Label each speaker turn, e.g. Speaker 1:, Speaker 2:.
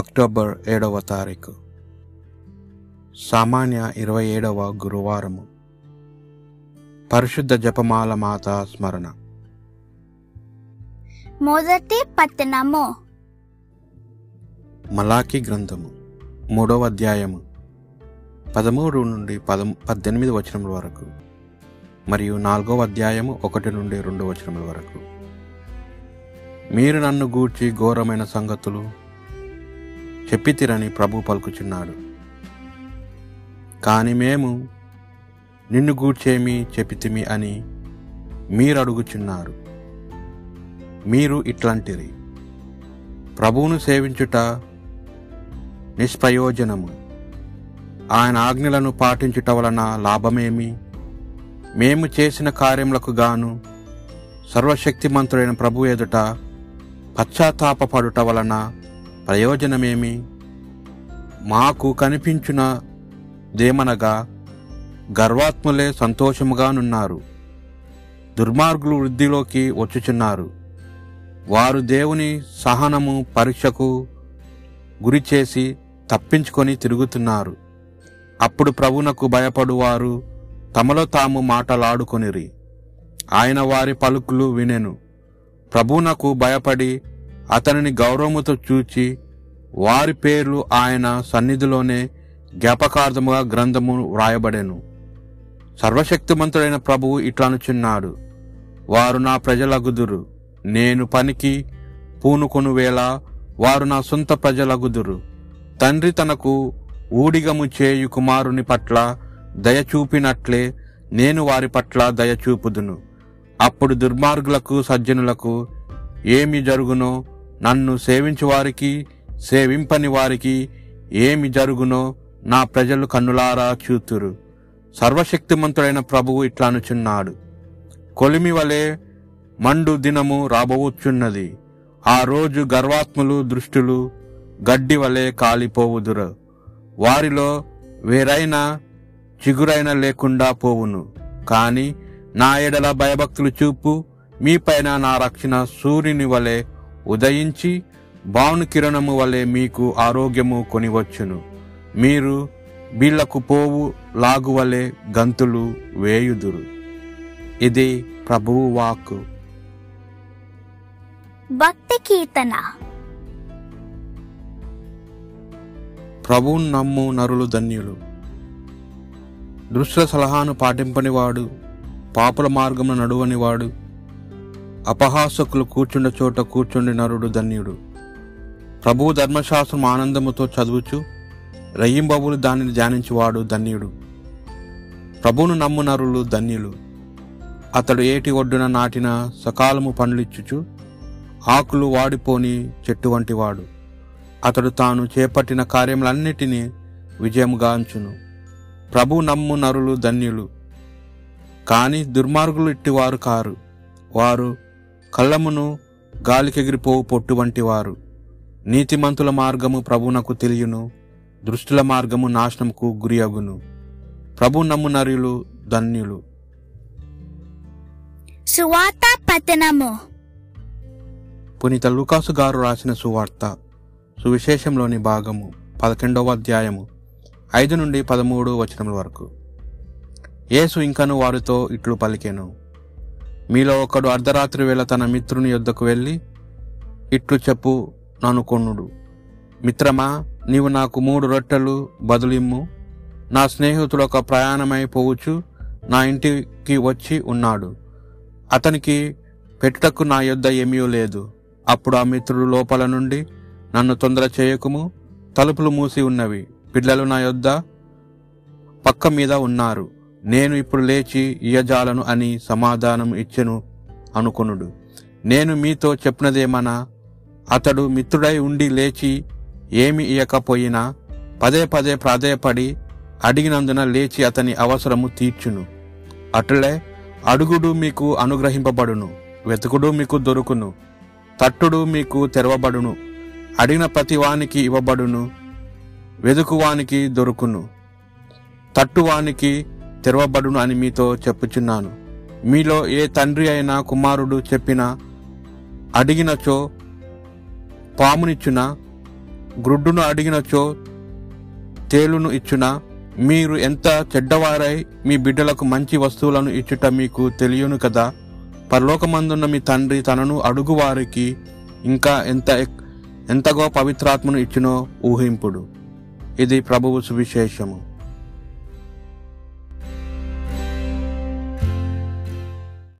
Speaker 1: October ఏడవ తారీఖు. సామాన్య ఇరవై ఏడవ గురువారము. పరిశుద్ధ జపమాల మాత స్మరణ.
Speaker 2: మొదటి పట్టణము.
Speaker 1: మలాకి గ్రంథము మూడవ అధ్యాయము పదమూడు నుండి పదం పద్దెనిమిది వచనముల వరకు మరియు నాలుగవ అధ్యాయము ఒకటి నుండి రెండు వచనముల వరకు. మీరు నన్ను గూర్చి ఘోరమైన సంగతులు చెప్పితిరని ప్రభు పలుకుచున్నాడు. కాని మేము నిన్ను గూర్చేమి చెప్పితిమి అని మీరు అడుగుచున్నారు మీరు ఇట్లాంటిరి. ప్రభువును సేవించుట నిష్ప్రయోజనము. ఆయన ఆజ్ఞలను పాటించుట వలన లాభమేమి? మేము చేసిన కార్యములకు గాను సర్వశక్తిమంతుడైన ప్రభు ఎదుట పశ్చాత్తాపపడుట వలన ప్రయోజనమేమి? మాకు కనిపించిన దేమనగా గర్వాత్ములే సంతోషముగానున్నారు. దుర్మార్గులు వృద్ధిలోకి వచ్చుచున్నారు. వారు దేవుని సహనము పరీక్షకు గురిచేసి తప్పించుకొని తిరుగుతున్నారు. అప్పుడు ప్రభునకు భయపడువారు తమలో తాము మాటలాడుకొనిరి. ఆయన వారి పలుకులు వినెను. ప్రభునకు భయపడి అతనిని గౌరవముతో చూచి వారి పేర్లు ఆయన సన్నిధిలోనే జ్ఞాపకార్థముగా గ్రంథము వ్రాయబడెను. సర్వశక్తిమంతుడైన ప్రభువు ఇట్లనుచున్నాడు వారు నా ప్రజలగుదురు. నేను పనికి పూనుకొను వేళ వారు నా సొంత ప్రజలగుదురు. తండ్రి తనకు ఊడిగము చేయు కుమారుని పట్ల దయచూపినట్లే నేను వారి పట్ల దయచూపుదును అప్పుడు దుర్మార్గులకు సజ్జనులకు ఏమి జరుగునో నన్ను సేవించువారికి సేవింపని వారికి ఏమి జరుగునో నా ప్రజలు కన్నులారా చూతురు. సర్వశక్తిమంతుడైన ప్రభువు ఇట్లానుచున్నాడు కొలిమి వలె మండు దినము రాబోచున్నది. ఆ రోజు గర్వాత్ములు దృష్టులు గడ్డి వలె కాలిపోవుదురు. వారిలో వేరైన చిగురైన లేకుండా పోవును. కాని నా ఎడల భయభక్తులు చూపు మీపైన నా రక్షణ సూర్యుని వలె ఉదయించి బావును కిరణము వలె మీకు ఆరోగ్యము కొనివచ్చును. మీరు బీళ్ళకు పోవు లాగు వలె గంతులు వేయుదురు. ఇది ప్రభువు వాక్కు.
Speaker 2: భక్తి కీర్తన
Speaker 1: ప్రభువును నమ్ము నరులు ధన్యులు. దృశ్య సలహాను పాటింపనివాడు పాపుల మార్గమున నడువనివాడు అపహాసకులు కూర్చుండ చోట కూర్చుండి నరుడు ధన్యుడు. ప్రభువు ధర్మశాస్త్రం ఆనందముతో చదువుచు రయ్యింబబులు దానిని ధ్యానించువాడు ధన్యుడు. ప్రభువును నమ్ము నరులు ధన్యులు. అతడు ఏటి ఒడ్డున నాటిన సకాలము పండ్లిచ్చుచు ఆకులు వాడిపోని చెట్టు వంటివాడు అతడు తాను చేపట్టిన కార్యములన్నిటినీ విజయముగాంచును ప్రభు నమ్ము నరులు ధన్యులు. కానీ దుర్మార్గులు ఇట్టివారు కారు. వారు కళ్ళమును గాలికెగిరిపోవు పొట్టు వంటి వారు నీతిమంతుల మార్గము ప్రభునకు తెలియను దృష్టుల మార్గము నాశనముకు గురియగును. ప్రభు నమ్ము నరులు ధన్యులు పునీత లూకాసు గారు రాసిన సువార్త సువిశేషంలోని భాగము పదకొండవ అధ్యాయము ఐదు నుండి పదమూడు వచనముల వరకు. యేసు ఇంకను వారితో ఇట్లు పలికెను మీలో ఒకడు అర్ధరాత్రి వేళ తన మిత్రుని యొద్దకు వెళ్ళి ఇట్లు చెప్పు ననుకొనుడు మిత్రమా నీవు నాకు మూడు రొట్టెలు బదులిమ్ము. నా స్నేహితుడు ఒక ప్రయాణమైపోవచ్చు నా ఇంటికి వచ్చి ఉన్నాడు. అతనికి పెట్టుటకు నా యొద్ద ఏమీ లేదు. అప్పుడు ఆ మిత్రుడు లోపల నుండి నన్ను తొందర చేయకుము. తలుపులు మూసి ఉన్నవి. పిల్లలు నా యొద్ద పక్క మీద ఉన్నారు. నేను ఇప్పుడు లేచి ఇయజాలను అని సమాధానం ఇచ్చెను అనుకొనుడు. నేను మీతో చెప్పినదేమనా? అతడు మిత్రుడై ఉండి లేచి ఏమి ఇయ్యకపోయినా పదే పదే ప్రాధేయపడి అడిగినందున లేచి అతని అవసరము తీర్చును. అట్లే అడుగుడు మీకు అనుగ్రహింపబడును వెతుకుడు మీకు దొరుకును తట్టుడు మీకు తెరవబడును అడిగిన ప్రతివానికి ఇవ్వబడును వెదుకువానికి దొరుకును తట్టువానికి తెరవబడును అని మీతో చెప్పుచున్నాను. మీలో ఏ తండ్రి అయినా కుమారుడు చెప్పినా అడిగినచో పామునిచ్చునా గ్రుడ్డును అడిగినచో తేలును ఇచ్చున మీరు ఎంత చెడ్డవారై మీ బిడ్డలకు మంచి వస్తువులను ఇచ్చుట మీకు తెలియను కదా? పరలోకమందున్న మీ తండ్రి తనను అడుగు వారికి ఇంకా ఎంత ఎంతగో పవిత్రాత్మను ఇచ్చినో ఊహింపుడు. ఇది ప్రభువు సువిశేషము.